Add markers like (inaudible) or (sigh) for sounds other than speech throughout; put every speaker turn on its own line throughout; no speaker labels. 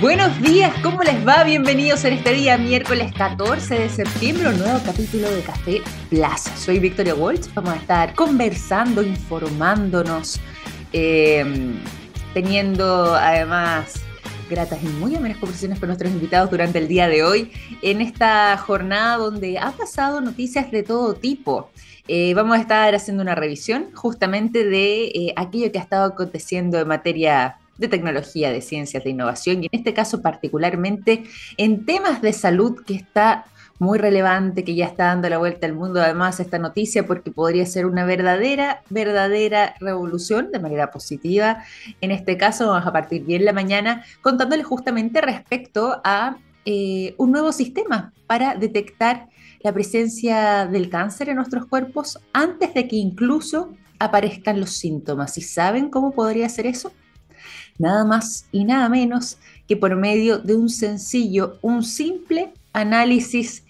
Buenos días, ¿cómo les va? Bienvenidos en este día, miércoles 14 de septiembre, un nuevo capítulo de Café Plaza. Soy Victoria Walsh, vamos a estar conversando, informándonos, eh, teniendo además gratas y muy amenas conversaciones con nuestros invitados durante el día de hoy en esta jornada donde ha pasado noticias de todo tipo. Eh, vamos a estar haciendo una revisión justamente de eh, aquello que ha estado aconteciendo en materia de tecnología, de ciencias, de innovación y en este caso particularmente en temas de salud que está muy relevante, que ya está dando la vuelta al mundo además esta noticia porque podría ser una verdadera, verdadera revolución de manera positiva. En este caso vamos a partir bien la mañana contándoles justamente respecto a eh, un nuevo sistema para detectar la presencia del cáncer en nuestros cuerpos antes de que incluso aparezcan los síntomas. ¿Y saben cómo podría ser eso? Nada más y nada menos que por medio de un sencillo, un simple análisis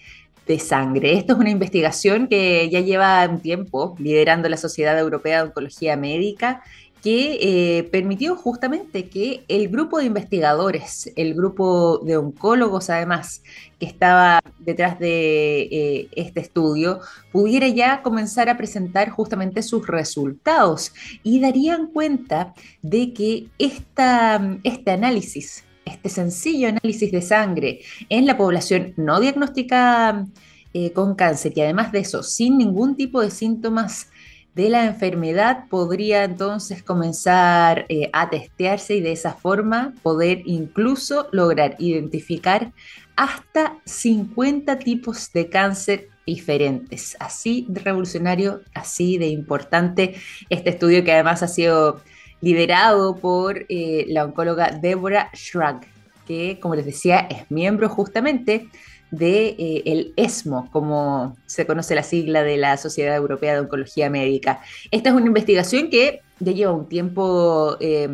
de sangre. Esto es una investigación que ya lleva un tiempo liderando la Sociedad Europea de Oncología Médica que eh, permitió justamente que el grupo de investigadores, el grupo de oncólogos además, que estaba detrás de eh, este estudio, pudiera ya comenzar a presentar justamente sus resultados y darían cuenta de que esta, este análisis, este sencillo análisis de sangre en la población no diagnosticada eh, con cáncer y además de eso, sin ningún tipo de síntomas de la enfermedad podría entonces comenzar eh, a testearse y de esa forma poder incluso lograr identificar hasta 50 tipos de cáncer diferentes. Así de revolucionario, así de importante este estudio que además ha sido liderado por eh, la oncóloga Deborah Schrag, que como les decía es miembro justamente de eh, el ESMO, como se conoce la sigla de la Sociedad Europea de Oncología Médica. Esta es una investigación que ya lleva un tiempo, eh,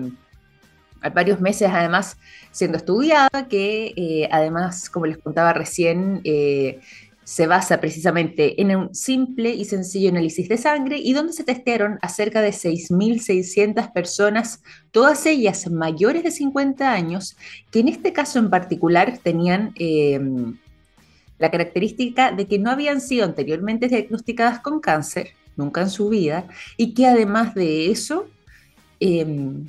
varios meses además, siendo estudiada, que eh, además, como les contaba recién, se basa precisamente en un simple y sencillo análisis de sangre y donde se testearon a cerca de 6.600 personas, todas ellas mayores de 50 años, que en este caso en particular tenían la característica de que no habían sido anteriormente diagnosticadas con cáncer, nunca en su vida, y que además de eso em,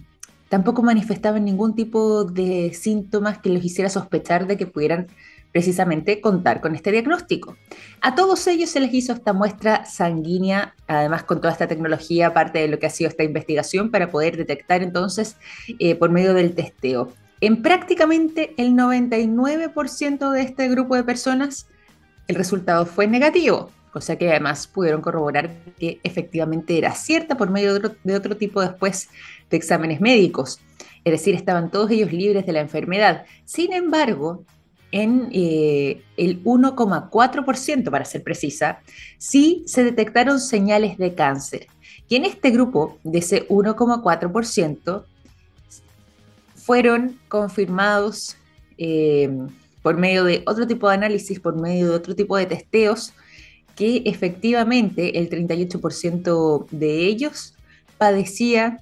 tampoco manifestaban ningún tipo de síntomas que los hiciera sospechar de que pudieran precisamente contar con este diagnóstico. A todos ellos se les hizo esta muestra sanguínea, además con toda esta tecnología, parte de lo que ha sido esta investigación, para poder detectar entonces eh, por medio del testeo. En prácticamente el 99% de este grupo de personas, el resultado fue negativo, cosa que además pudieron corroborar que efectivamente era cierta por medio de otro, tipo después de exámenes médicos. Es decir, estaban todos ellos libres de la enfermedad. Sin embargo, en eh, el 1,4%, para ser precisa, sí se detectaron señales de cáncer. Y en este grupo de ese 1,4%, fueron confirmados eh, por medio de otro tipo de análisis, por medio de otro tipo de testeos, que efectivamente el 38% de ellos padecía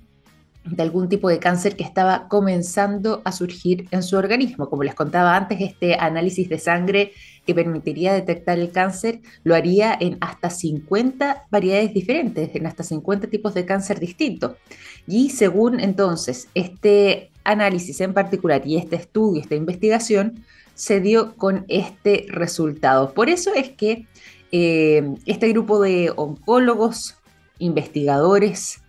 de algún tipo de cáncer que estaba comenzando a surgir en su organismo. Como les contaba antes, este análisis de sangre que permitiría detectar el cáncer lo haría en hasta 50 variedades diferentes, en hasta 50 tipos de cáncer distintos. Y según entonces este análisis en particular y este estudio, esta investigación, se dio con este resultado. Por eso es que eh, este grupo de oncólogos, investigadores,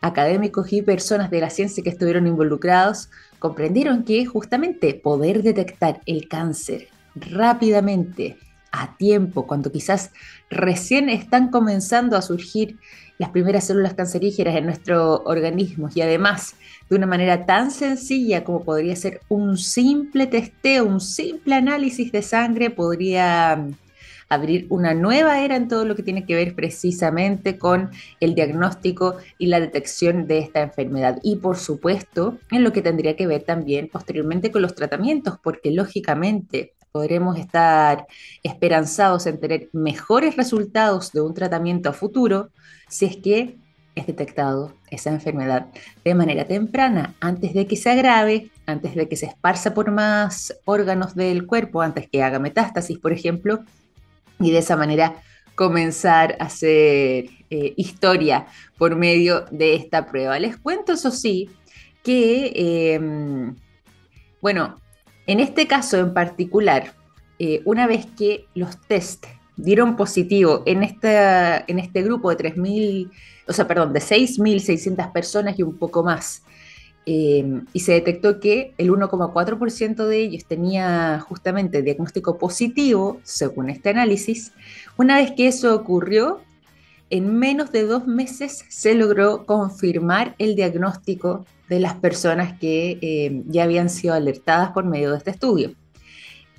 académicos y personas de la ciencia que estuvieron involucrados comprendieron que justamente poder detectar el cáncer rápidamente, a tiempo, cuando quizás recién están comenzando a surgir las primeras células cancerígenas en nuestro organismo y además de una manera tan sencilla como podría ser un simple testeo, un simple análisis de sangre, podría mm, abrir una nueva era en todo lo que tiene que ver precisamente con el diagnóstico y la detección de esta enfermedad. Y por supuesto, en lo que tendría que ver también posteriormente con los tratamientos, porque lógicamente podremos estar esperanzados en tener mejores resultados de un tratamiento a futuro si es que es detectado esa enfermedad de manera temprana, antes de que se agrave, antes de que se esparza por más órganos del cuerpo, antes que haga metástasis, por ejemplo, y de esa manera comenzar a hacer eh, historia por medio de esta prueba. Les cuento, eso sí, que, em, bueno, en este caso en particular, eh, una vez que los test dieron positivo en, en este grupo de 3.000, o sea, perdón, de 6.600 personas y un poco más, em, y se detectó que el 1,4% de ellos tenía justamente diagnóstico positivo, según este análisis, una vez que eso ocurrió, en menos de dos meses se logró confirmar el diagnóstico de las personas que em, ya habían sido alertadas por medio de este estudio.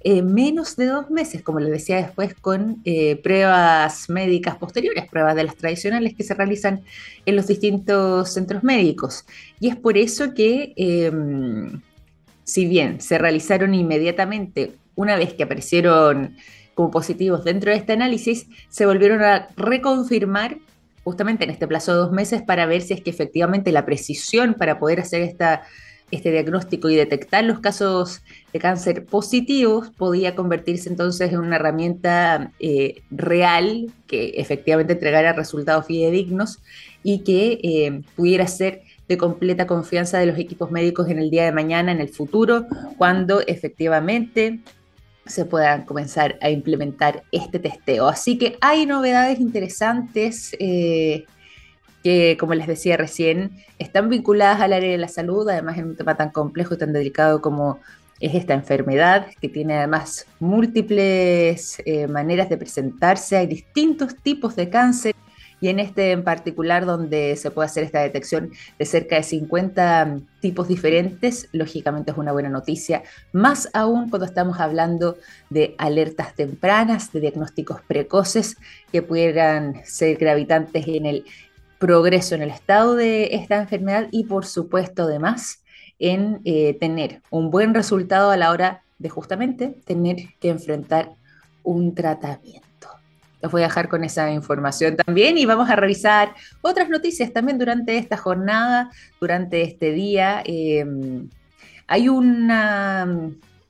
Eh, menos de dos meses, como les decía después, con eh, pruebas médicas posteriores, pruebas de las tradicionales que se realizan en los distintos centros médicos. Y es por eso que, em, si bien se realizaron inmediatamente, una vez que aparecieron como positivos dentro de este análisis, se volvieron a reconfirmar justamente en este plazo de dos meses para ver si es que efectivamente la precisión para poder hacer esta este diagnóstico y detectar los casos de cáncer positivos podía convertirse entonces en una herramienta eh, real que efectivamente entregara resultados fidedignos y que eh, pudiera ser de completa confianza de los equipos médicos en el día de mañana, en el futuro, cuando efectivamente se puedan comenzar a implementar este testeo. Así que hay novedades interesantes eh, que, como les decía recién, están vinculadas al área de la salud, además en un tema tan complejo y tan delicado como es esta enfermedad, que tiene además múltiples eh, maneras de presentarse, hay distintos tipos de cáncer y en este en particular donde se puede hacer esta detección de cerca de 50 tipos diferentes, lógicamente es una buena noticia, más aún cuando estamos hablando de alertas tempranas, de diagnósticos precoces que pudieran ser gravitantes en el progreso en el estado de esta enfermedad y por supuesto además en eh, tener un buen resultado a la hora de justamente tener que enfrentar un tratamiento. Los voy a dejar con esa información también y vamos a revisar otras noticias también durante esta jornada, durante este día. Em, hay una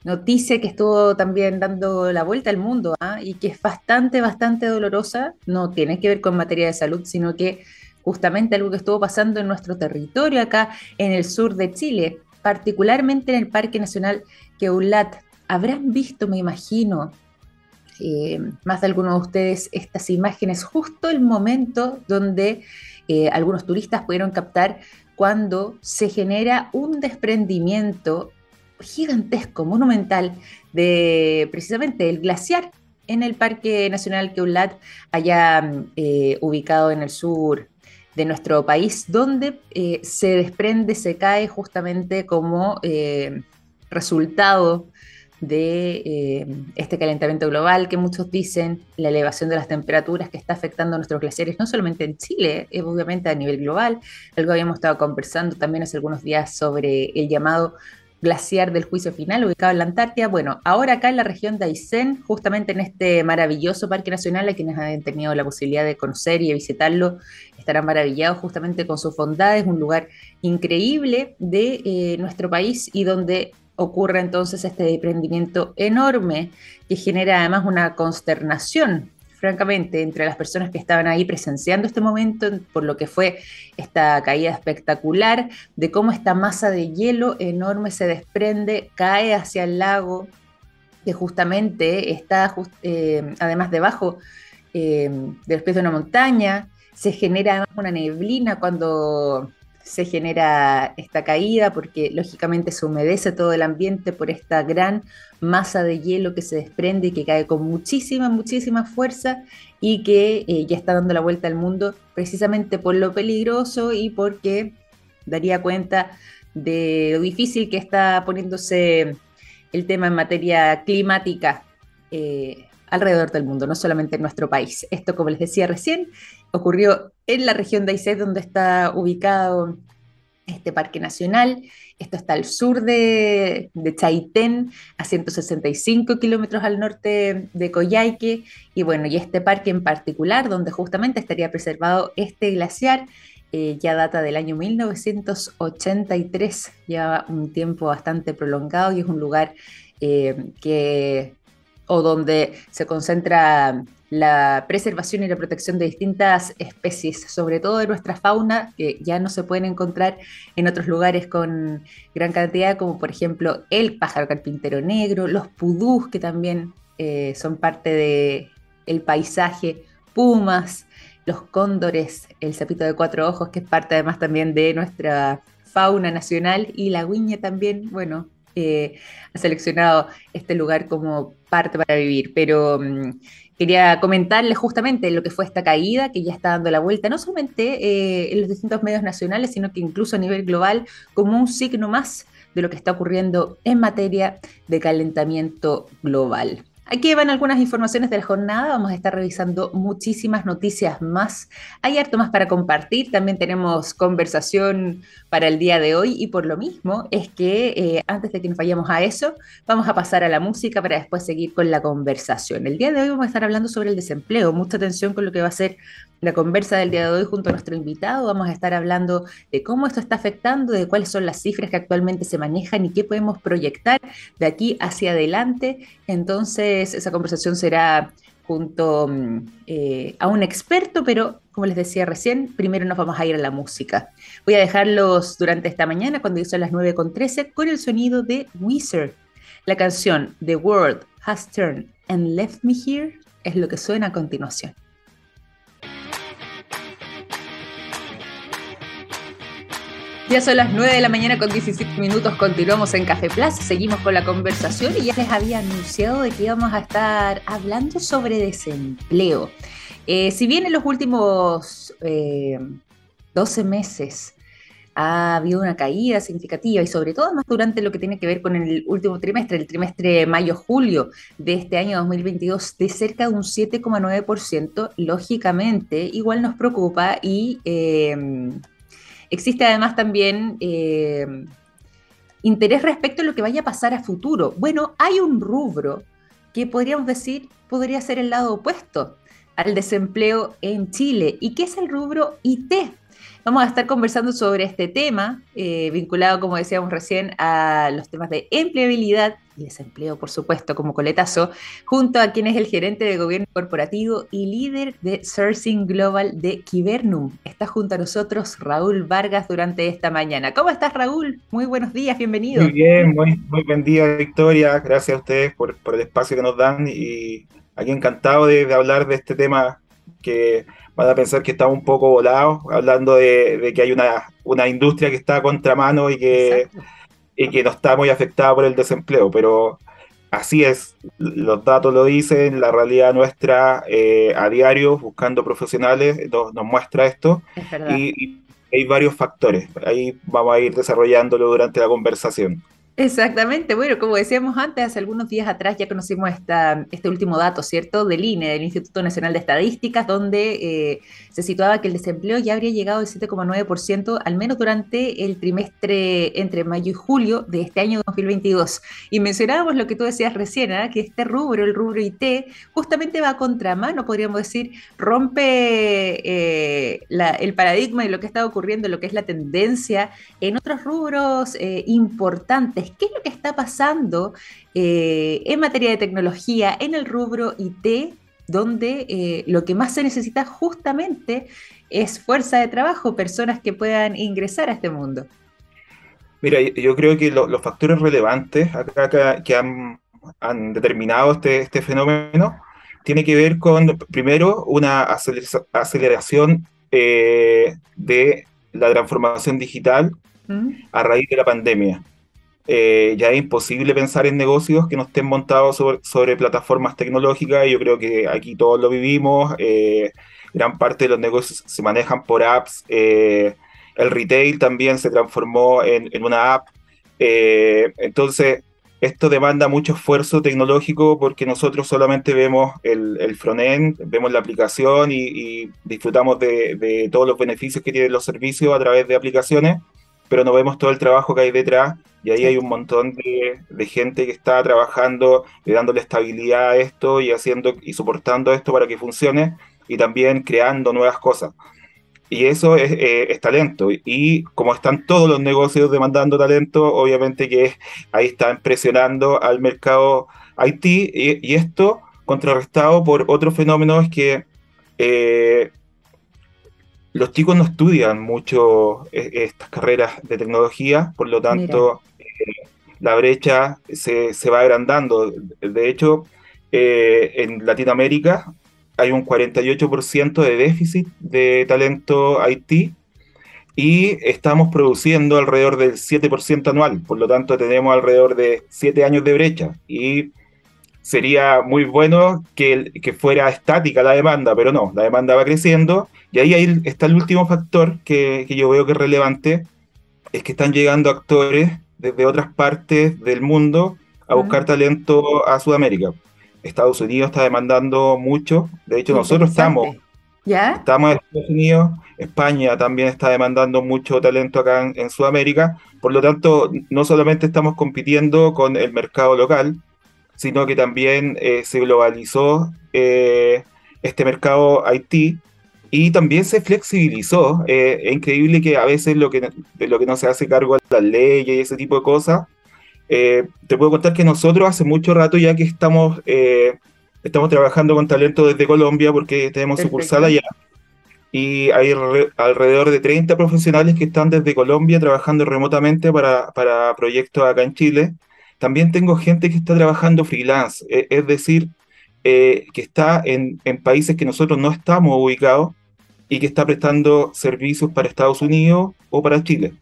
noticia que estuvo también dando la vuelta al mundo ¿ah? y que es bastante, bastante dolorosa. No tiene que ver con materia de salud, sino que justamente algo que estuvo pasando en nuestro territorio acá en el sur de Chile, particularmente en el Parque Nacional Queulat. Habrán visto, me imagino, eh, más de algunos de ustedes estas imágenes justo el momento donde eh, algunos turistas pudieron captar cuando se genera un desprendimiento gigantesco, monumental, de precisamente el glaciar en el Parque Nacional Queulat, allá eh, ubicado en el sur de nuestro país, donde eh, se desprende, se cae justamente como resultado de eh, este calentamiento global que muchos dicen, la elevación de las temperaturas que está afectando a nuestros glaciares, no solamente en Chile, obviamente a nivel global. Algo habíamos estado conversando también hace algunos días sobre el llamado glaciar del juicio final ubicado en la Antártida. Bueno, ahora acá en la región de Aysén, justamente en este maravilloso parque nacional, a quienes han tenido la posibilidad de conocer y visitarlo, estarán maravillados justamente con sus bondades, un lugar increíble de eh, nuestro país y donde ocurre entonces este desprendimiento enorme que genera además una consternación francamente, entre las personas que estaban ahí presenciando este momento, por lo que fue esta caída espectacular, de cómo esta masa de hielo enorme se desprende, cae hacia el lago, que justamente está eh, además debajo eh, del pie de una montaña, se genera además una neblina cuando se genera esta caída porque lógicamente se humedece todo el ambiente por esta gran masa de hielo que se desprende y que cae con muchísima, muchísima fuerza y que eh, ya está dando la vuelta al mundo precisamente por lo peligroso y porque daría cuenta de lo difícil que está poniéndose el tema en materia climática eh, alrededor del mundo, no solamente en nuestro país. Esto, como les decía recién, ocurrió en la región de Aysén, donde está ubicado este parque nacional. Esto está al sur de, de Chaitén, a 165 kilómetros al norte de Coyhaique. Y bueno, y este parque en particular, donde justamente estaría preservado este glaciar, eh, ya data del año 1983, lleva un tiempo bastante prolongado y es un lugar eh, que o donde se concentra la preservación y la protección de distintas especies, sobre todo de nuestra fauna, que ya no se pueden encontrar en otros lugares con gran cantidad, como por ejemplo el pájaro carpintero negro, los pudús, que también eh, son parte del el paisaje, pumas, los cóndores, el sapito de cuatro ojos, que es parte además también de nuestra fauna nacional, y la guiña también, bueno, eh, ha seleccionado este lugar como parte para vivir, pero mm, quería comentarles justamente lo que fue esta caída que ya está dando la vuelta, no solamente eh, en los distintos medios nacionales, sino que incluso a nivel global, como un signo más de lo que está ocurriendo en materia de calentamiento global. Aquí van algunas informaciones de la jornada, vamos a estar revisando muchísimas noticias más. Hay harto más para compartir, también tenemos conversación para el día de hoy y por lo mismo es que eh, antes de que nos vayamos a eso, vamos a pasar a la música para después seguir con la conversación. El día de hoy vamos a estar hablando sobre el desempleo, mucha atención con lo que va a ser la conversa del día de hoy junto a nuestro invitado. Vamos a estar hablando de cómo esto está afectando, de cuáles son las cifras que actualmente se manejan y qué podemos proyectar de aquí hacia adelante. Entonces, esa conversación será junto mm, eh, a un experto, pero como les decía recién, primero nos vamos a ir a la música. Voy a dejarlos durante esta mañana, cuando son las 9.13, con el sonido de Wizard. La canción The World Has Turned and Left Me Here es lo que suena a continuación. Ya son las 9 de la mañana con 17 minutos, continuamos en Café Plaza, seguimos con la conversación y ya les había anunciado de que íbamos a estar hablando sobre desempleo. Eh, si bien en los últimos 12 eh, meses ha habido una caída significativa y sobre todo más durante lo que tiene que ver con el último trimestre, el trimestre mayo-julio de este año 2022, de cerca de un 7,9%, lógicamente igual nos preocupa y... Eh, Existe además también eh, interés respecto a lo que vaya a pasar a futuro. Bueno, hay un rubro que podríamos decir podría ser el lado opuesto al desempleo en Chile. ¿Y qué es el rubro IT? Vamos a estar conversando sobre este tema, eh, vinculado, como decíamos recién, a los temas de empleabilidad y desempleo, por supuesto, como coletazo, junto a quien es el gerente de gobierno corporativo y líder de Sourcing Global de Kibernum. Está junto a nosotros Raúl Vargas durante esta mañana. ¿Cómo estás, Raúl? Muy buenos días, bienvenido.
Muy bien, muy, muy buen día, Victoria. Gracias a ustedes por, el espacio que nos dan y aquí encantado de hablar de este tema que van a pensar que estamos un poco volados, hablando de, que hay una, una, industria que está a contramano y que, y que no está muy afectada por el desempleo, pero así es, los datos lo dicen, la realidad nuestra eh, a diario, buscando profesionales, nos, muestra esto, y hay varios factores, ahí vamos a ir desarrollándolo durante la conversación.
Exactamente, bueno, como decíamos antes, hace algunos días atrás ya conocimos esta, este último dato, ¿cierto? Del INE, del Instituto Nacional de Estadísticas, donde eh, se situaba que el desempleo ya habría llegado al 7,9%, al menos durante el trimestre entre mayo y julio de este año 2022. Y mencionábamos lo que tú decías recién, ¿eh? que este rubro, el rubro IT, justamente va a contramano, podríamos decir, rompe eh, el paradigma de lo que está ocurriendo, lo que es la tendencia en otros rubros eh, qué es lo que está pasando eh, en materia de tecnología en el rubro IT, donde eh, lo que más se necesita justamente es fuerza de trabajo, personas que puedan ingresar a este mundo.
Mira, yo creo que los factores relevantes acá que, han, determinado este, este fenómeno tiene que ver con, primero, una aceleración eh, de la transformación digital ¿Mm? a raíz de la pandemia. Eh, ya es imposible pensar en negocios que no estén montados sobre, plataformas tecnológicas. Yo creo que aquí todos lo vivimos. Eh, gran parte de los negocios se manejan por apps. Eh, el retail también se transformó en, una app. entonces, esto demanda mucho esfuerzo tecnológico porque nosotros solamente vemos el, el front-end, vemos la aplicación y, disfrutamos de todos los beneficios que tienen los servicios a través de aplicaciones pero no vemos todo el trabajo que hay detrás y ahí hay un montón de, gente que está trabajando y dándole estabilidad a esto y haciendo y soportando esto para que funcione y también creando nuevas cosas. y eso es, talento. Y como están todos los negocios demandando talento, obviamente que ahí están presionando al mercado IT y, esto contrarrestado por otro fenómeno es que eh, los chicos no estudian mucho e, estas carreras de tecnología, por lo tanto eh, la brecha se, va agrandando. De hecho, eh, en Latinoamérica hay un 48% de déficit de talento IT y estamos produciendo alrededor del 7% anual, por lo tanto tenemos alrededor de 7 años de brecha y sería muy bueno que, que fuera estática la demanda, pero no, la demanda va creciendo y ahí, ahí está el último factor que, que yo veo que es relevante, es que están llegando actores desde otras partes del mundo a buscar talento a Sudamérica. Estados Unidos está demandando mucho. De hecho, nosotros estamos, ¿Ya? estamos en Estados Unidos, España también está demandando mucho talento acá en, Sudamérica. Por lo tanto, no solamente estamos compitiendo con el mercado local, sino que también eh, se globalizó eh, este mercado IT y también se flexibilizó. Eh, es increíble que a veces lo que, de lo que no se hace cargo de las leyes y ese tipo de cosas, eh, te puedo contar que nosotros hace mucho rato ya que estamos, eh, estamos trabajando con talento desde Colombia porque tenemos sucursal allá. Y hay alrededor de 30 profesionales que están desde Colombia trabajando remotamente para, para proyectos acá en Chile. También tengo gente que está trabajando freelance, e, es decir, que está en, en, países que nosotros no estamos ubicados y que está prestando servicios para Estados Unidos o para Chile.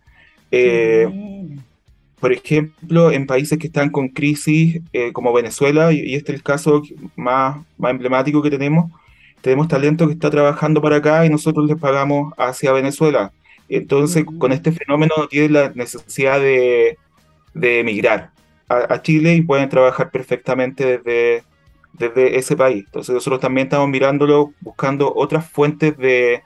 Por ejemplo, en países que están con crisis eh, como Venezuela, y, este es el caso más, más emblemático que tenemos, tenemos talento que está trabajando para acá y nosotros les pagamos hacia Venezuela. Entonces, con este fenómeno no tienen la necesidad de, de emigrar a, Chile y pueden trabajar perfectamente desde, desde ese país. Entonces, nosotros también estamos mirándolo, buscando otras fuentes de,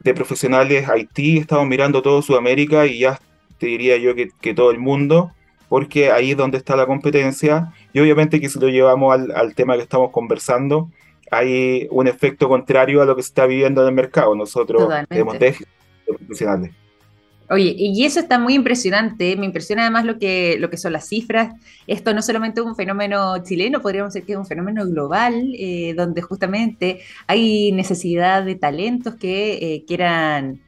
de profesionales Haití, estamos mirando todo Sudamérica y ya te diría yo que, todo el mundo, porque ahí es donde está la competencia y obviamente que si lo llevamos al, tema que estamos conversando, hay un efecto contrario a lo que se está viviendo en el mercado. Nosotros tenemos déficit de profesionales.
Oye, y eso está muy impresionante. Me impresiona además lo que, lo que son las cifras. Esto no solamente es un fenómeno chileno, podríamos decir que es un fenómeno global, eh, donde justamente hay necesidad de talentos que eh, quieran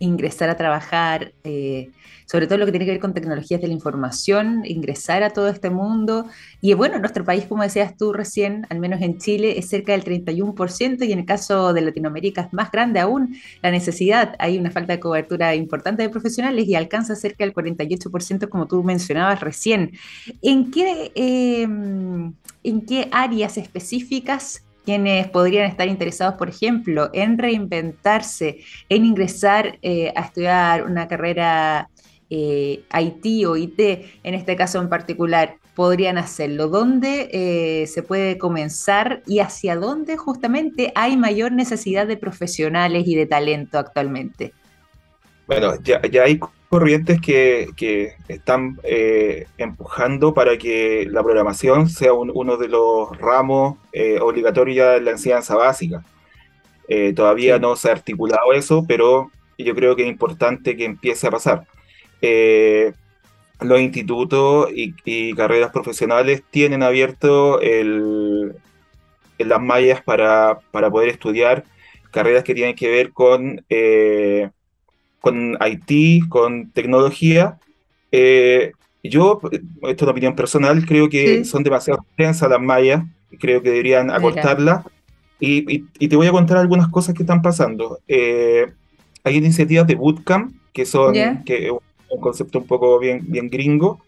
ingresar a trabajar, eh, sobre todo lo que tiene que ver con tecnologías de la información, ingresar a todo este mundo. Y bueno, en nuestro país, como decías tú recién, al menos en Chile, es cerca del 31% y en el caso de Latinoamérica es más grande aún la necesidad. Hay una falta de cobertura importante de profesionales y alcanza cerca del 48%, como tú mencionabas recién. ¿En qué, em, ¿en qué áreas específicas quienes podrían estar interesados, por ejemplo, en reinventarse, en ingresar eh, a estudiar una carrera eh, IT o IT, en este caso en particular, podrían hacerlo? ¿Dónde eh, se puede comenzar y hacia dónde justamente hay mayor necesidad de profesionales y de talento actualmente?
Bueno, ya, hay corrientes que, están eh, empujando para que la programación sea uno de los ramos obligatorios de la enseñanza básica. todavía no se ha articulado eso, pero yo creo que es importante que empiece a pasar. Eh, los institutos y, carreras profesionales tienen abierto el, las mallas para, poder estudiar carreras que tienen que ver con, eh, con IT, con tecnología. Eh, yo, esto es una opinión personal, creo que son demasiado extensas las mallas, creo que deberían acortarlas. Y, te voy a contar algunas cosas que están pasando. hay iniciativas de bootcamp que son que un concepto un poco bien, bien gringo,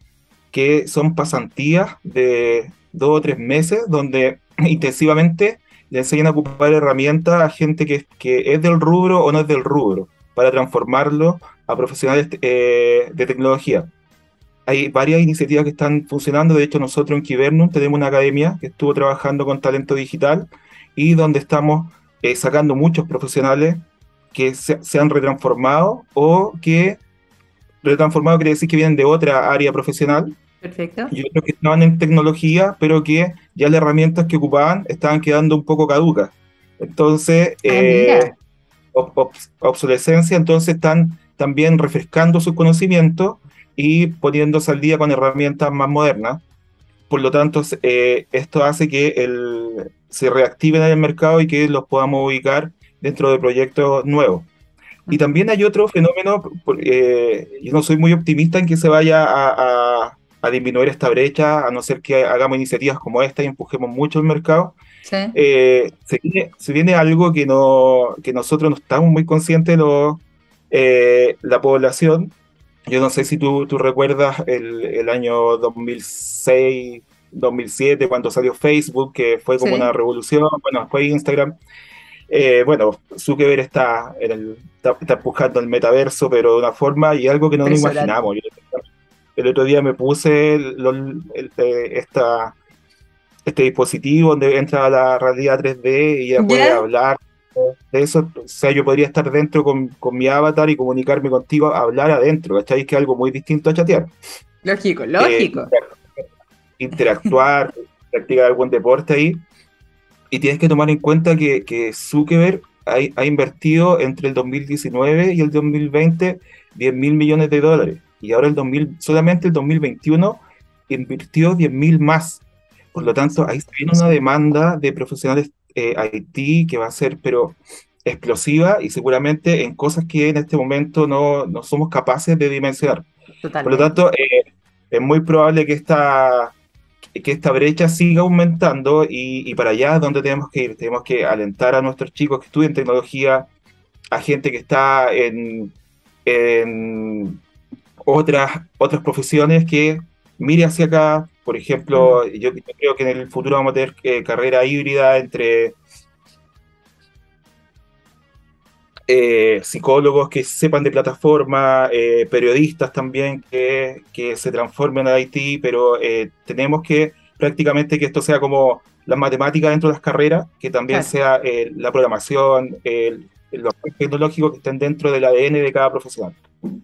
que son pasantías de dos o tres meses donde (clears throat) intensivamente le enseñan a ocupar herramientas a gente que, que, es del rubro o no es del rubro, para transformarlo a profesionales eh, de tecnología. Hay varias iniciativas que están funcionando, de hecho nosotros en Kibernum tenemos una academia que estuvo trabajando con talento digital y donde estamos eh, sacando muchos profesionales que se, se han retransformado o que retransformado quiere decir que vienen de otra área profesional.
Perfecto.
Y otros que estaban en tecnología, pero que ya las herramientas que ocupaban estaban quedando un poco caducas. Entonces, ah, eh, obsolescencia, entonces están también refrescando sus conocimientos y poniéndose al día con herramientas más modernas. Por lo tanto, eh, esto hace que el, se reactiven en el mercado y que los podamos ubicar dentro de proyectos nuevos. Y también hay otro fenómeno, eh, yo no soy muy optimista en que se vaya a, a, disminuir esta brecha, a no ser que hagamos iniciativas como esta y empujemos mucho el mercado. Eh, se, viene, se, viene, algo que, no, que nosotros no estamos muy conscientes de eh, la población. Yo no sé si tú, tú recuerdas el, el, año 2006, 2007, cuando salió Facebook, que fue como una revolución, bueno, fue Instagram. Eh, bueno, Zuckerberg está, en el, está, está, buscando el metaverso, pero de una forma y algo que no nos imaginamos. El otro día me puse el, eh, esta, este dispositivo donde entra la realidad 3D y ya puede hablar de eso. O sea, yo podría estar dentro con, con, mi avatar y comunicarme contigo, hablar adentro, ¿cachai? Que es algo muy distinto a chatear.
Lógico, lógico.
Eh, interactuar, (laughs) practicar algún deporte ahí. Y tienes que tomar en cuenta que, que Zuckerberg ha, ha, invertido entre el 2019 y el 2020 10 mil millones de dólares. Y ahora el 2000, solamente el 2021 invirtió 10 mil más. Por lo tanto, ahí viene una demanda de profesionales eh, IT que va a ser, pero explosiva y seguramente en cosas que en este momento no, no somos capaces de dimensionar. Por lo tanto, eh, es muy probable que esta, que esta brecha siga aumentando y, para allá es donde tenemos que ir. Tenemos que alentar a nuestros chicos que estudien tecnología, a gente que está en, en otras, otras profesiones que mire hacia acá. Por ejemplo, yo, creo que en el futuro vamos a tener eh, carrera híbrida entre eh, psicólogos que sepan de plataforma, eh, periodistas también que, que, se transformen en IT, pero tenemos que prácticamente que esto sea como la matemática dentro de las carreras, que también sea la programación, el, los tecnológicos que estén dentro del ADN de cada profesional.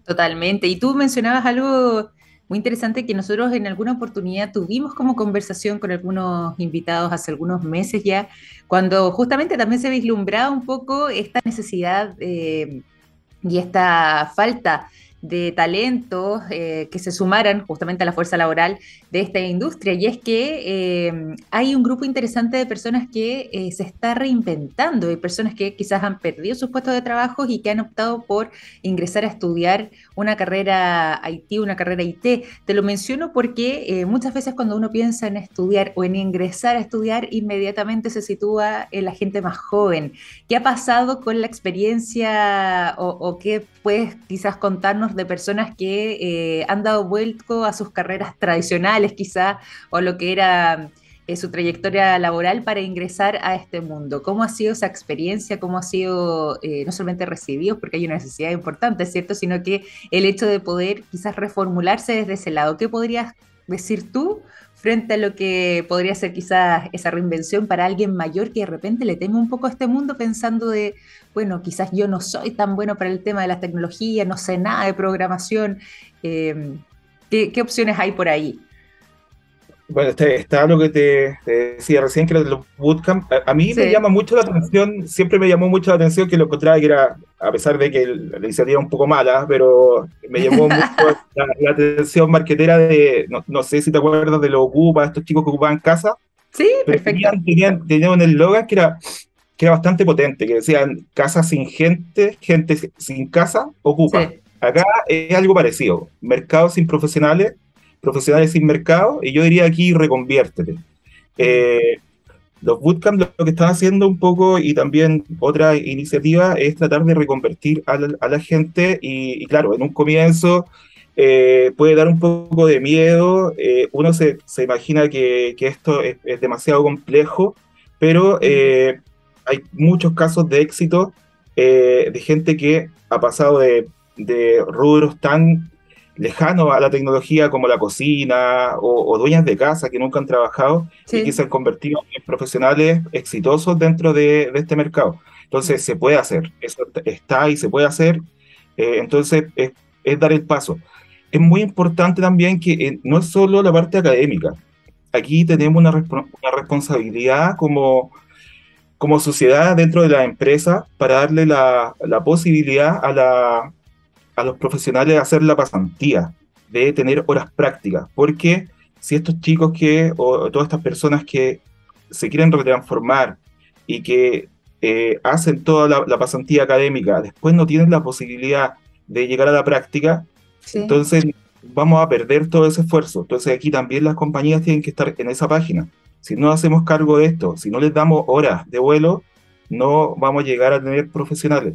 Totalmente. Y tú mencionabas algo muy interesante que nosotros en alguna oportunidad tuvimos como conversación con algunos invitados hace algunos meses ya, cuando justamente también se vislumbraba un poco esta necesidad eh, y esta falta de talentos eh, que se sumaran justamente a la fuerza laboral de esta industria. Y es que eh, hay un grupo interesante de personas que eh, se está reinventando, hay personas que quizás han perdido sus puestos de trabajo y que han optado por ingresar a estudiar una carrera IT, una carrera IT. Te lo menciono porque muchas veces cuando uno piensa en estudiar o en ingresar a estudiar, inmediatamente se sitúa en la gente más joven. ¿Qué ha pasado con la experiencia o, o qué puedes quizás contarnos? de personas que eh, han dado vuelco a sus carreras tradicionales quizá, o lo que era eh, su trayectoria laboral para ingresar a este mundo. ¿Cómo ha sido esa experiencia? ¿Cómo ha sido eh, no solamente recibidos, porque hay una necesidad importante, ¿cierto? Sino que el hecho de poder quizás reformularse desde ese lado. ¿Qué podrías decir tú frente a lo que podría ser quizás esa reinvención para alguien mayor que de repente le teme un poco a este mundo pensando de, bueno, quizás yo no soy tan bueno para el tema de las tecnologías, no sé nada de programación. Eh, ¿qué, opciones hay por ahí?
Bueno, está, está lo que te, decía recién, que los bootcamp, a, mí me llama mucho la atención, siempre me llamó mucho la atención que lo encontraba que era, a pesar de que la iniciativa era un poco mala, pero me llamó (laughs) mucho la, atención marquetera de, no, sé si te acuerdas de los Ocupa, estos chicos que ocupaban casa.
Sí, perfecto.
Tenían, tenían, un eslogan que era, que era bastante potente, que decían casa sin gente, gente sin casa, ocupa. Acá es algo parecido, mercado sin profesionales, profesionales sin mercado, y yo diría aquí reconviértete. Eh, los bootcamps lo que están haciendo un poco y también otra iniciativa es tratar de reconvertir a la, gente y, claro, en un comienzo eh, puede dar un poco de miedo, eh, uno se, se, imagina que, que esto es, demasiado complejo, pero hay muchos casos de éxito de gente que ha pasado de, de rubros tan lejano a la tecnología como la cocina o, dueñas de casa que nunca han trabajado y que se han convertido en profesionales exitosos dentro de, este mercado. Entonces se puede hacer, eso está y se puede hacer, eh, entonces es, dar el paso. Es muy importante también que eh, no es solo la parte académica, aquí tenemos una, una responsabilidad como, como sociedad dentro de la empresa para darle la, la posibilidad a, la, a los profesionales de hacer la pasantía, de tener horas prácticas, porque si estos chicos que, o todas estas personas que se quieren retransformar y que eh, hacen toda la, pasantía académica, después no tienen la posibilidad de llegar a la práctica, entonces vamos a perder todo ese esfuerzo. Entonces aquí también las compañías tienen que estar en esa página. Si no hacemos cargo de esto, si no les damos horas de vuelo, no vamos a llegar a tener profesionales.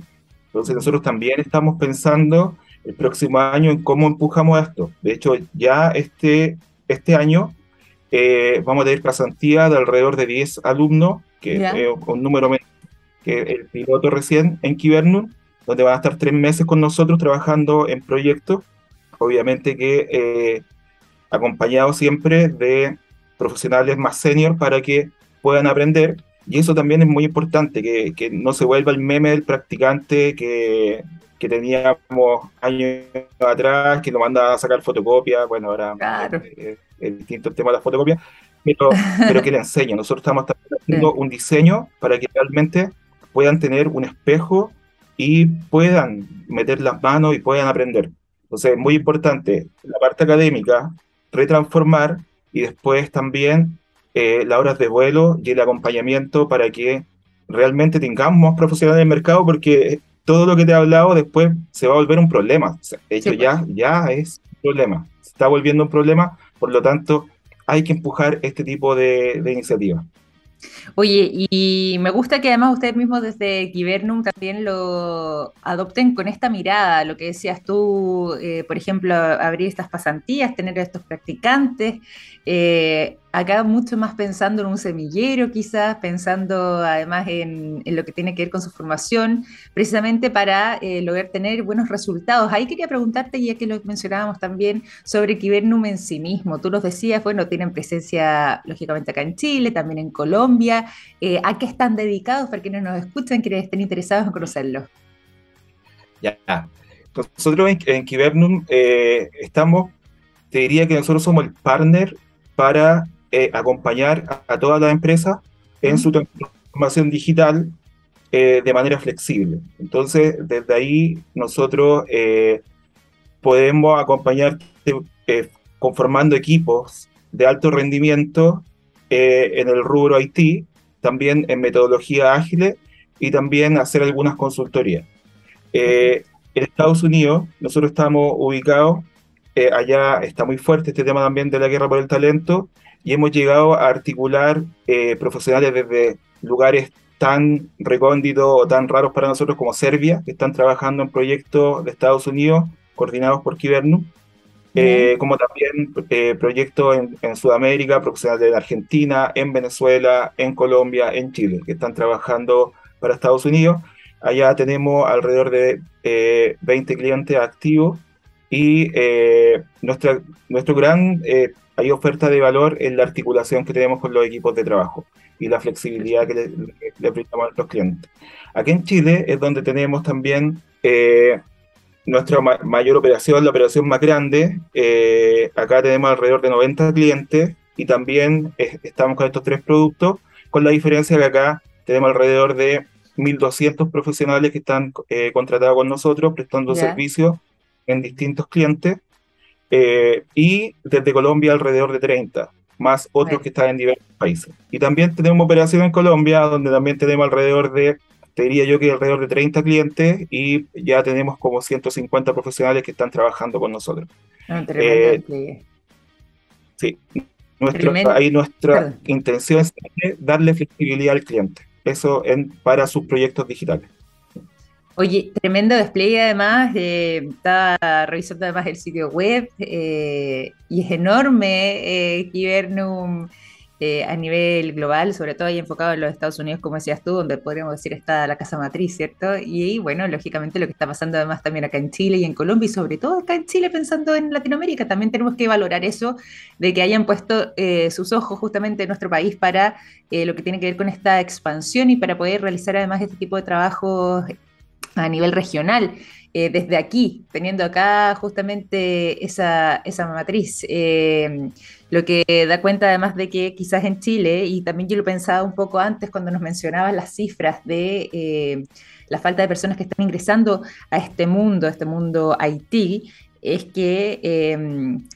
Entonces nosotros también estamos pensando el próximo año en cómo empujamos esto. De hecho, ya este, este año eh, vamos a tener pasantía de alrededor de 10 alumnos, que es un número menos que el piloto recién en Kibernum, donde van a estar tres meses con nosotros trabajando en proyectos, obviamente que eh, acompañados siempre de profesionales más senior para que puedan aprender. Y eso también es muy importante, que, que no se vuelva el meme del practicante que, que teníamos años atrás, que lo manda a sacar fotocopia, bueno, ahora es, distinto el tema de la fotocopia, pero, (laughs) pero que le enseñe. Nosotros estamos haciendo un diseño para que realmente puedan tener un espejo y puedan meter las manos y puedan aprender. Entonces, muy importante la parte académica, retransformar y después también eh, las horas de vuelo y el acompañamiento para que realmente tengamos más profesionales en el mercado porque todo lo que te he hablado después se va a volver un problema. de hecho, ya, pues. ya es un problema. Se está volviendo un problema, por lo tanto, hay que empujar este tipo de, de iniciativas.
Oye, y me gusta que además ustedes mismos desde Kibernum también lo adopten con esta mirada, lo que decías tú, eh, por ejemplo, abrir estas pasantías, tener a estos practicantes, eh, acá mucho más pensando en un semillero quizás, pensando además en, lo que tiene que ver con su formación, precisamente para eh, lograr tener buenos resultados. Ahí quería preguntarte, ya que lo mencionábamos también, sobre Kibernum en sí mismo. Tú nos decías, bueno, tienen presencia lógicamente acá en Chile, también en Colombia. Eh, ¿A qué están dedicados para quienes nos escuchan, quienes estén interesados en conocerlo?
Ya, nosotros en, Kibernum estamos, te diría que nosotros somos el partner para eh, acompañar a, todas las empresas en su transformación digital eh, de manera flexible. Entonces, desde ahí nosotros eh, podemos acompañar conformando equipos de alto rendimiento en el rubro IT, también en metodología ágil y también hacer algunas consultorías. en Estados Unidos, nosotros estamos ubicados allá está muy fuerte este tema también de la guerra por el talento y hemos llegado a articular eh, profesionales desde lugares tan recónditos o tan raros para nosotros como Serbia, que están trabajando en proyectos de Estados Unidos coordinados por Kibernum, eh, como también proyectos en, en, Sudamérica, profesionales de Argentina, en Venezuela, en Colombia, en Chile, que están trabajando para Estados Unidos. Allá tenemos alrededor de 20 clientes activos y eh, nuestra, nuestro gran eh, hay oferta de valor en la articulación que tenemos con los equipos de trabajo y la flexibilidad que le, le, brindamos a los clientes. Aquí en Chile es donde tenemos también eh, nuestra mayor operación, la operación más grande. acá tenemos alrededor de 90 clientes y también estamos con estos tres productos, con la diferencia que acá tenemos alrededor de 1.200 profesionales que están contratados con nosotros prestando servicios en distintos clientes eh, y desde Colombia alrededor de 30, más otros que están en diversos países. Y también tenemos operación en Colombia, donde también tenemos alrededor de, te diría yo que alrededor de 30 clientes y ya tenemos como 150 profesionales que están trabajando con nosotros. Ah, eh, sí, ahí nuestra intención es darle flexibilidad al cliente, eso en, para sus proyectos digitales.
Oye, tremendo despliegue además, eh, estaba revisando además el sitio web eh, y es enorme eh, Kibernum eh, a nivel global, sobre todo ahí enfocado en los Estados Unidos, como decías tú, donde podríamos decir está la casa matriz, ¿cierto? Y bueno, lógicamente lo que está pasando además también acá en Chile y en Colombia y sobre todo acá en Chile pensando en Latinoamérica, también tenemos que valorar eso de que hayan puesto sus ojos justamente en nuestro país para lo que tiene que ver con esta expansión y para poder realizar además este tipo de trabajos a nivel regional, eh, desde aquí, teniendo acá justamente esa, esa matriz. Eh, lo que da cuenta además de que quizás en Chile, y también yo lo pensaba un poco antes cuando nos mencionabas las cifras de eh, la falta de personas que están ingresando a este mundo, a este mundo Haití, es que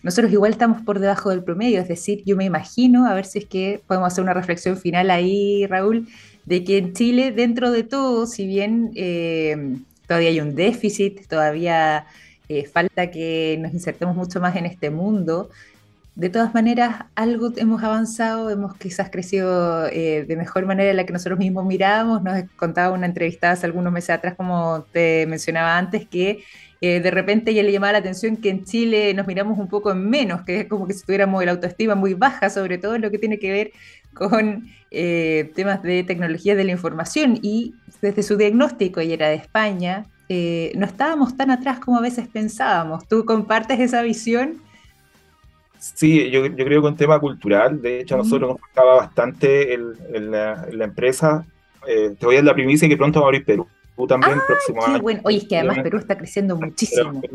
nosotros igual estamos por debajo del promedio, es decir, yo me imagino, a ver si es que podemos hacer una reflexión final ahí, Raúl, de que en Chile, dentro de todo, si bien eh, todavía hay un déficit, todavía falta que nos insertemos mucho más en este mundo, de todas maneras, algo hemos avanzado, hemos quizás crecido eh, de mejor manera de la que nosotros mismos mirábamos. Nos contaba una entrevistada hace algunos meses atrás, como te mencionaba antes, que eh, de repente ya le llamaba la atención que en Chile nos miramos un poco en menos, que es como que si tuviéramos la autoestima muy baja, sobre todo en lo que tiene que ver con eh, temas de tecnología de la información. Y desde su diagnóstico, y era de España, no estábamos tan atrás como a veces pensábamos. ¿Tú compartes esa visión?
Sí, yo, yo creo que un tema cultural, de hecho a nosotros nos faltaba bastante en, la, empresa. Eh, te voy a dar la primicia que pronto va a abrir Perú también el próximo
qué
año.
Bueno. Oye, es que además Perú está creciendo muchísimo. sí,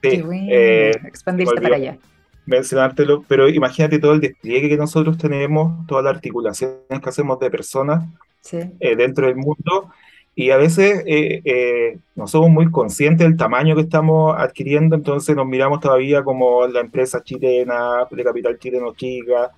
qué bueno, eh, expandirse para allá. Mencionártelo, pero imagínate todo el despliegue que nosotros tenemos, todas las articulaciones que hacemos de personas eh, dentro del mundo y a veces eh, eh, no somos muy conscientes del tamaño que estamos adquiriendo, entonces nos miramos todavía como la empresa chilena, de capital chileno chica,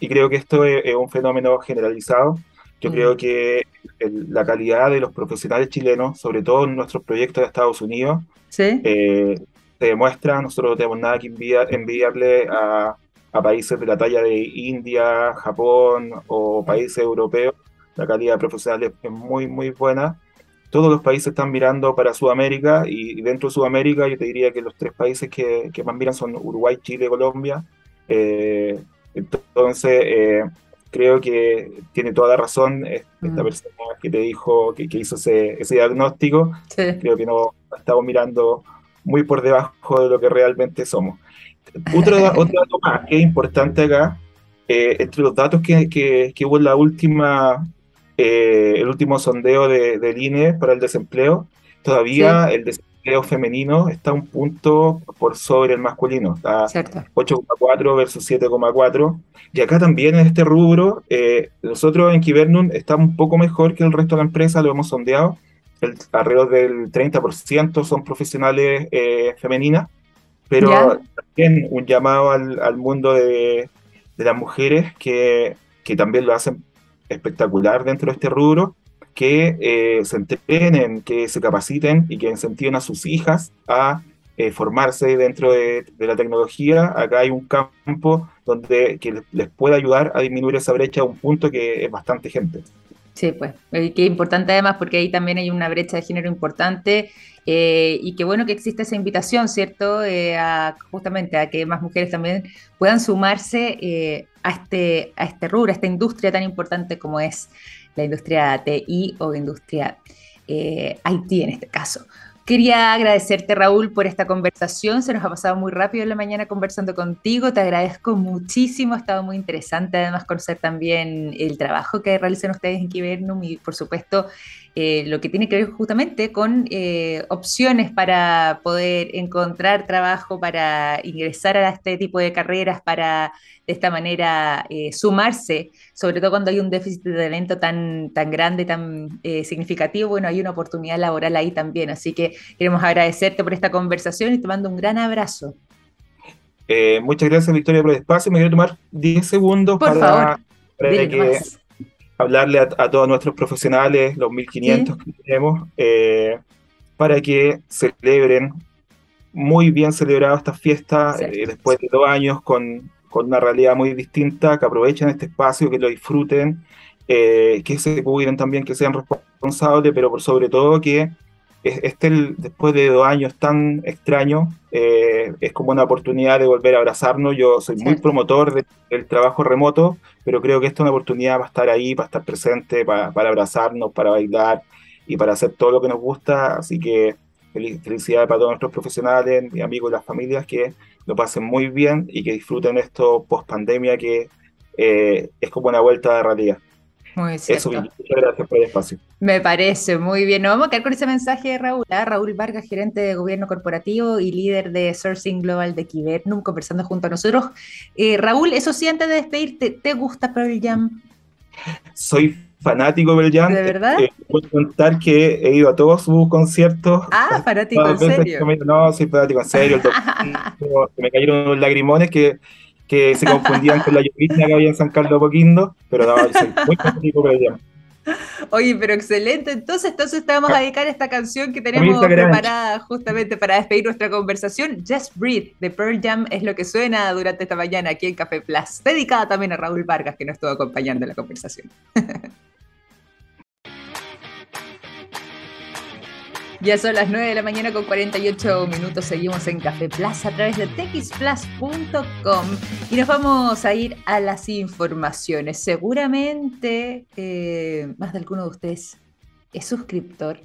y creo que esto es, un fenómeno generalizado. Yo creo que la calidad de los profesionales chilenos, sobre todo en nuestros proyectos de Estados Unidos, eh, se demuestra, nosotros no tenemos nada que enviarle a, a países de la talla de India, Japón o países europeos, la calidad profesional es muy, muy buena todos los países están mirando para Sudamérica y dentro de Sudamérica yo te diría que los tres países que, que más miran son Uruguay, Chile, Colombia. Eh, entonces, eh, creo que tiene toda la razón esta mm. persona que te dijo, que, que hizo ese, ese diagnóstico. Creo que no estamos mirando muy por debajo de lo que realmente somos. Otro, otro dato más que es importante acá, eh, entre los datos que, que, que, hubo en la última eh, el último sondeo de, del INE para el desempleo, todavía el desempleo femenino está un punto por sobre el masculino, está 8,4 versus 7,4. Y acá también en este rubro, eh, nosotros en Kibernum estamos un poco mejor que el resto de la empresa, lo hemos sondeado. El, alrededor del 30% son profesionales eh, femeninas, pero también un llamado al, al mundo de, de, las mujeres que, que también lo hacen espectacular dentro de este rubro, que eh, se entrenen, que se capaciten y que incentiven a sus hijas a eh, formarse dentro de, la tecnología. Acá hay un campo donde que les puede ayudar a disminuir esa brecha a un punto que es bastante gente.
Sí, pues, eh, qué importante además porque ahí también hay una brecha de género importante y qué bueno que existe esa invitación, ¿cierto? a, justamente a que más mujeres también puedan sumarse a este, a este rubro, a esta industria tan importante como es la industria TI o industria eh, IT en este caso. Quería agradecerte, Raúl, por esta conversación. Se nos ha pasado muy rápido en la mañana conversando contigo. Te agradezco muchísimo. Ha estado muy interesante, además, conocer también el trabajo que realizan ustedes en Kibernum y, por supuesto, eh, lo que tiene que ver justamente con eh, opciones para poder encontrar trabajo, para ingresar a este tipo de carreras, para de esta manera eh, sumarse, sobre todo cuando hay un déficit de talento tan, tan grande, tan significativo, bueno, hay una oportunidad laboral ahí también. Así que queremos agradecerte por esta conversación y te mando un gran abrazo.
muchas gracias, Victoria, por el espacio. Me quiero tomar 10 segundos
por
para,
favor.
que hablarle a, todos nuestros profesionales, los 1500 que tenemos, eh, para que celebren muy bien celebrado esta fiesta eh, después de dos años con, con, una realidad muy distinta, que aprovechen este espacio, que lo disfruten, eh, que se cuiden también, que sean responsables, pero por sobre todo que este, después de dos años tan extraños, eh, es como una oportunidad de volver a abrazarnos. Yo soy muy promotor del trabajo remoto, pero creo que esta es una oportunidad para estar ahí, para estar presente, para, abrazarnos, para bailar y para hacer todo lo que nos gusta. Así que felicidades para todos nuestros profesionales, amigos y las familias, que lo pasen muy bien y que disfruten esto post pandemia, que eh, es como una vuelta de realidad.
Muy cierto.
Eso, muchas gracias por el espacio.
Me parece muy bien. Nos vamos a quedar con ese mensaje de Raúl. ¿ah? Raúl Vargas, gerente de gobierno corporativo y líder de Sourcing Global de Kibernum, conversando junto a nosotros. Eh, Raúl, eso sí, antes de despedirte, ¿te gusta Pearl Jam?
Soy fanático del Jam.
¿De verdad?
Eh, puedo contar que he ido a todos sus conciertos.
Ah, fanático en serio.
no, soy fanático en serio. (laughs) me cayeron unos lagrimones que, que se confundían con la llovizna que había en San Carlos Poquindo, pero soy muy Jam.
Oye, pero excelente. Entonces, entonces te vamos a dedicar esta canción que tenemos preparada justamente para despedir nuestra conversación. Just Breathe de Pearl Jam es lo que suena durante esta mañana aquí en Café Plus, dedicada también a Raúl Vargas que nos estuvo acompañando en la conversación. (laughs) Ya son las 9 de la mañana con 48 minutos. Seguimos en Café Plaza a través de texplus.com y nos vamos a ir a las informaciones. Seguramente eh, más de alguno de ustedes es suscriptor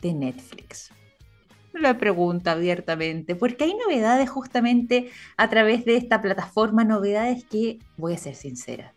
de Netflix. La pregunta abiertamente, porque hay novedades justamente a través de esta plataforma, novedades que, voy a ser sincera,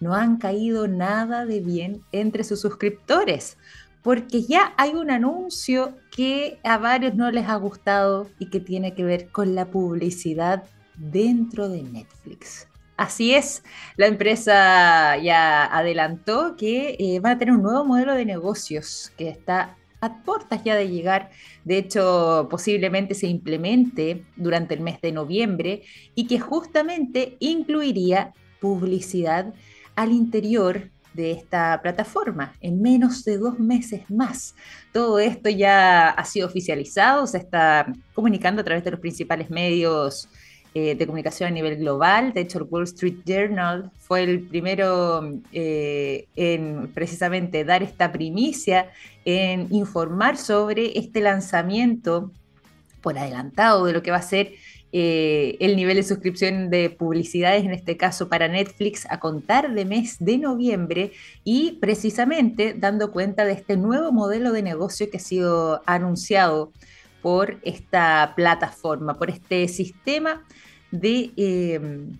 no han caído nada de bien entre sus suscriptores porque ya hay un anuncio que a varios no les ha gustado y que tiene que ver con la publicidad dentro de Netflix. Así es, la empresa ya adelantó que eh, va a tener un nuevo modelo de negocios que está a puertas ya de llegar. De hecho, posiblemente se implemente durante el mes de noviembre y que justamente incluiría publicidad al interior de esta plataforma en menos de dos meses más. Todo esto ya ha sido oficializado, se está comunicando a través de los principales medios eh, de comunicación a nivel global. De hecho, el Wall Street Journal fue el primero eh, en precisamente dar esta primicia, en informar sobre este lanzamiento por adelantado de lo que va a ser eh, el nivel de suscripción de publicidades, en este caso para Netflix, a contar de mes de noviembre y precisamente dando cuenta de este nuevo modelo de negocio que ha sido anunciado por esta plataforma, por este sistema de em,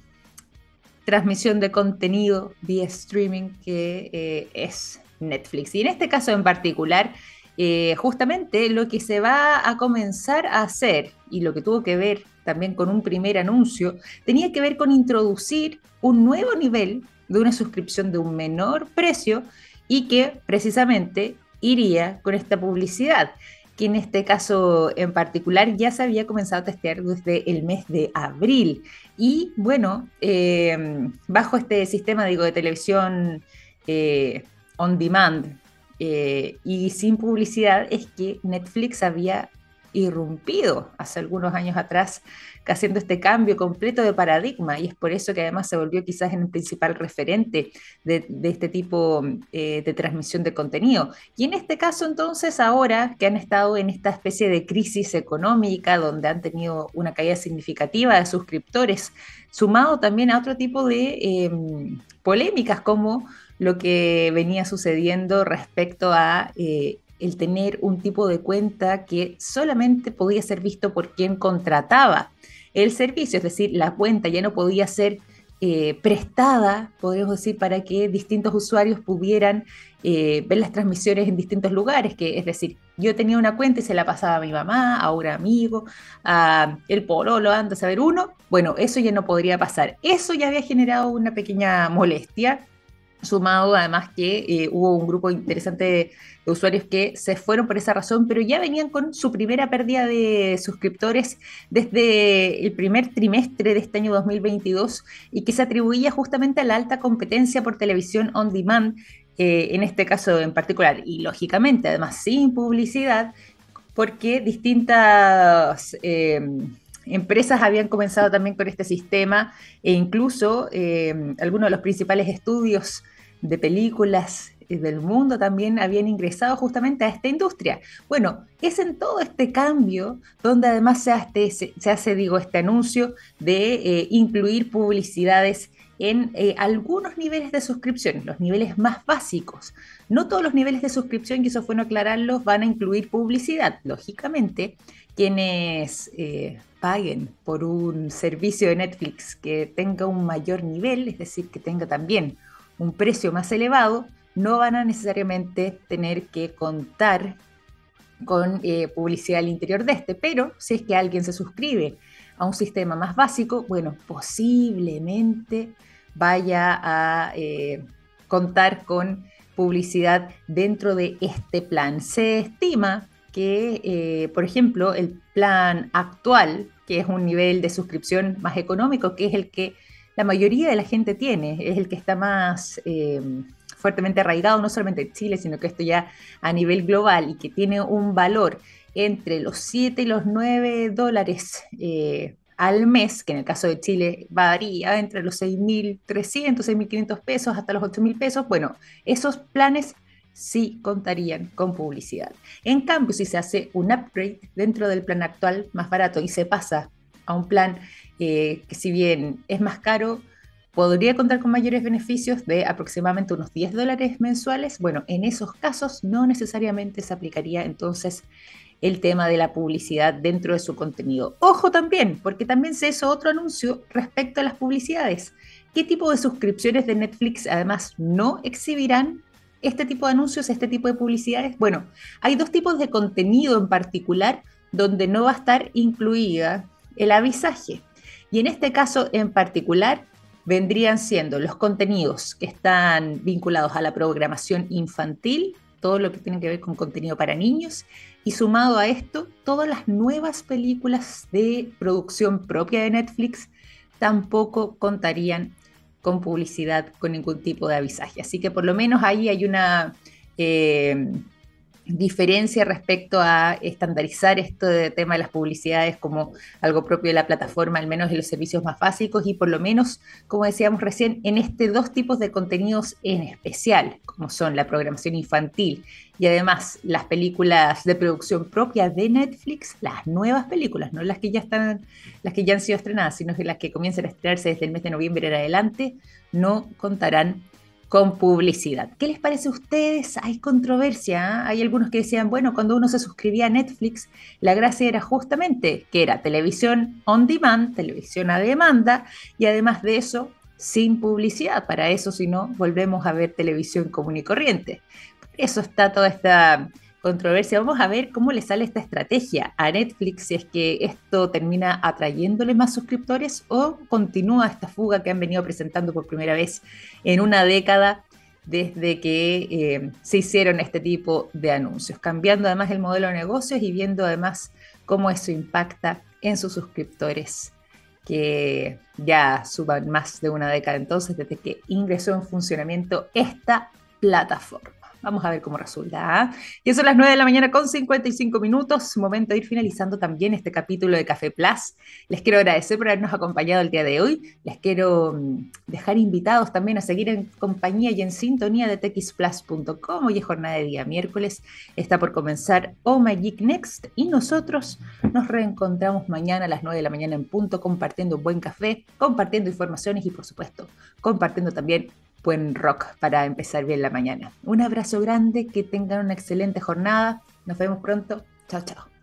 transmisión de contenido vía streaming que eh, es Netflix. Y en este caso en particular, eh, justamente lo que se va a comenzar a hacer y lo que tuvo que ver también con un primer anuncio, tenía que ver con introducir un nuevo nivel de una suscripción de un menor precio y que precisamente iría con esta publicidad, que en este caso en particular ya se había comenzado a testear desde el mes de abril. Y bueno, eh, bajo este sistema digo, de televisión eh, on demand, eh, y sin publicidad es que Netflix había irrumpido hace algunos años atrás, haciendo este cambio completo de paradigma, y es por eso que además se volvió quizás en el principal referente de, este tipo eh, de transmisión de contenido. Y en este caso entonces, ahora que han estado en esta especie de crisis económica, donde han tenido una caída significativa de suscriptores, sumado también a otro tipo de em, polémicas como lo que venía sucediendo respecto a eh, el tener un tipo de cuenta que solamente podía ser visto por quien contrataba el servicio, es decir, la cuenta ya no podía ser eh, prestada, podríamos decir, para que distintos usuarios pudieran eh, ver las transmisiones en distintos lugares, que es decir, yo tenía una cuenta y se la pasaba a mi mamá, a un amigo, a el pololo, antes a saber uno, bueno, eso ya no podría pasar. Eso ya había generado una pequeña molestia sumado además que eh, hubo un grupo interesante de, usuarios que se fueron por esa razón, pero ya venían con su primera pérdida de suscriptores desde el primer trimestre de este año 2022 y que se atribuía justamente a la alta competencia por televisión on demand, eh, en este caso en particular, y lógicamente además sin publicidad, porque distintas... Eh, empresas habían comenzado también con este sistema e incluso algunos de los principales estudios de películas eh, del mundo también habían ingresado justamente a esta industria. Bueno, es en todo este cambio donde además se hace, se hace digo, este anuncio de eh, incluir publicidades en algunos niveles de suscripción, los niveles más básicos. No todos los niveles de suscripción, y eso fue no aclararlos, van a incluir publicidad. Lógicamente, quienes paguen por un servicio de Netflix que tenga un mayor nivel, es decir, que tenga también un precio más elevado, no van a necesariamente tener que contar con eh, publicidad al interior de este, pero si es que alguien se suscribe a un sistema más básico, bueno, posiblemente vaya a eh, contar con publicidad dentro de este plan. Se estima que, eh, por ejemplo, el plan actual, que es un nivel de suscripción más económico, que es el que la mayoría de la gente tiene, es el que está más fuertemente arraigado, no solamente en Chile, sino que esto ya a nivel global y que tiene un valor entre los 7 y los 9 dólares eh, al mes, que en el caso de Chile varía entre los 6.300, 6.500 pesos hasta los 8.000 pesos, bueno, esos planes sí contarían con publicidad. En cambio, si se hace un upgrade dentro del plan actual más barato y se pasa a un plan eh, que si bien es más caro, podría contar con mayores beneficios de aproximadamente unos 10 dólares mensuales. Bueno, en esos casos no necesariamente se aplicaría entonces el tema de la publicidad dentro de su contenido. Ojo también, porque también se hizo otro anuncio respecto a las publicidades. ¿Qué tipo de suscripciones de Netflix además no exhibirán este tipo de anuncios, este tipo de publicidades? Bueno, hay dos tipos de contenido en particular donde no va a estar incluida el avisaje. Y en este caso en particular vendrían siendo los contenidos que están vinculados a la programación infantil, todo lo que tiene que ver con contenido para niños, y sumado a esto, todas las nuevas películas de producción propia de Netflix tampoco contarían con publicidad, con ningún tipo de avisaje. Así que por lo menos ahí hay una... Eh, diferencia respecto a estandarizar esto de tema de las publicidades como algo propio de la plataforma, al menos en los servicios más básicos y por lo menos, como decíamos recién, en este dos tipos de contenidos en especial, como son la programación infantil y además las películas de producción propia de Netflix, las nuevas películas, no las que ya están, las que ya han sido estrenadas, sino que las que comienzan a estrenarse desde el mes de noviembre en adelante, no contarán con publicidad. ¿Qué les parece a ustedes? Hay controversia. ¿ah? Hay algunos que decían, bueno, cuando uno se suscribía a Netflix, la gracia era justamente que era televisión on demand, televisión a demanda, y además de eso, sin publicidad. Para eso, si no, volvemos a ver televisión común y corriente. Por eso está toda esta controversia. Vamos a ver cómo le sale esta estrategia a Netflix, si es que esto termina atrayéndole más suscriptores o continúa esta fuga que han venido presentando por primera vez en una década desde que eh, se hicieron este tipo de anuncios, cambiando además el modelo de negocios y viendo además cómo eso impacta en sus suscriptores que ya suban más de una década entonces desde que ingresó en funcionamiento esta plataforma. Vamos a ver cómo resulta. ¿ah? Y son las 9 de la mañana con 55 minutos. Momento de ir finalizando también este capítulo de Café Plus. Les quiero agradecer por habernos acompañado el día de hoy. Les quiero mm, dejar invitados también a seguir en compañía y en sintonía de texplus.com. Hoy es jornada de día miércoles. Está por comenzar Oh Geek Next. Y nosotros nos reencontramos mañana a las 9 de la mañana en punto, compartiendo buen café, compartiendo informaciones y, por supuesto, compartiendo también buen rock para empezar bien la mañana. Un abrazo grande, que tengan una excelente jornada. Nos vemos pronto. Chao, chao.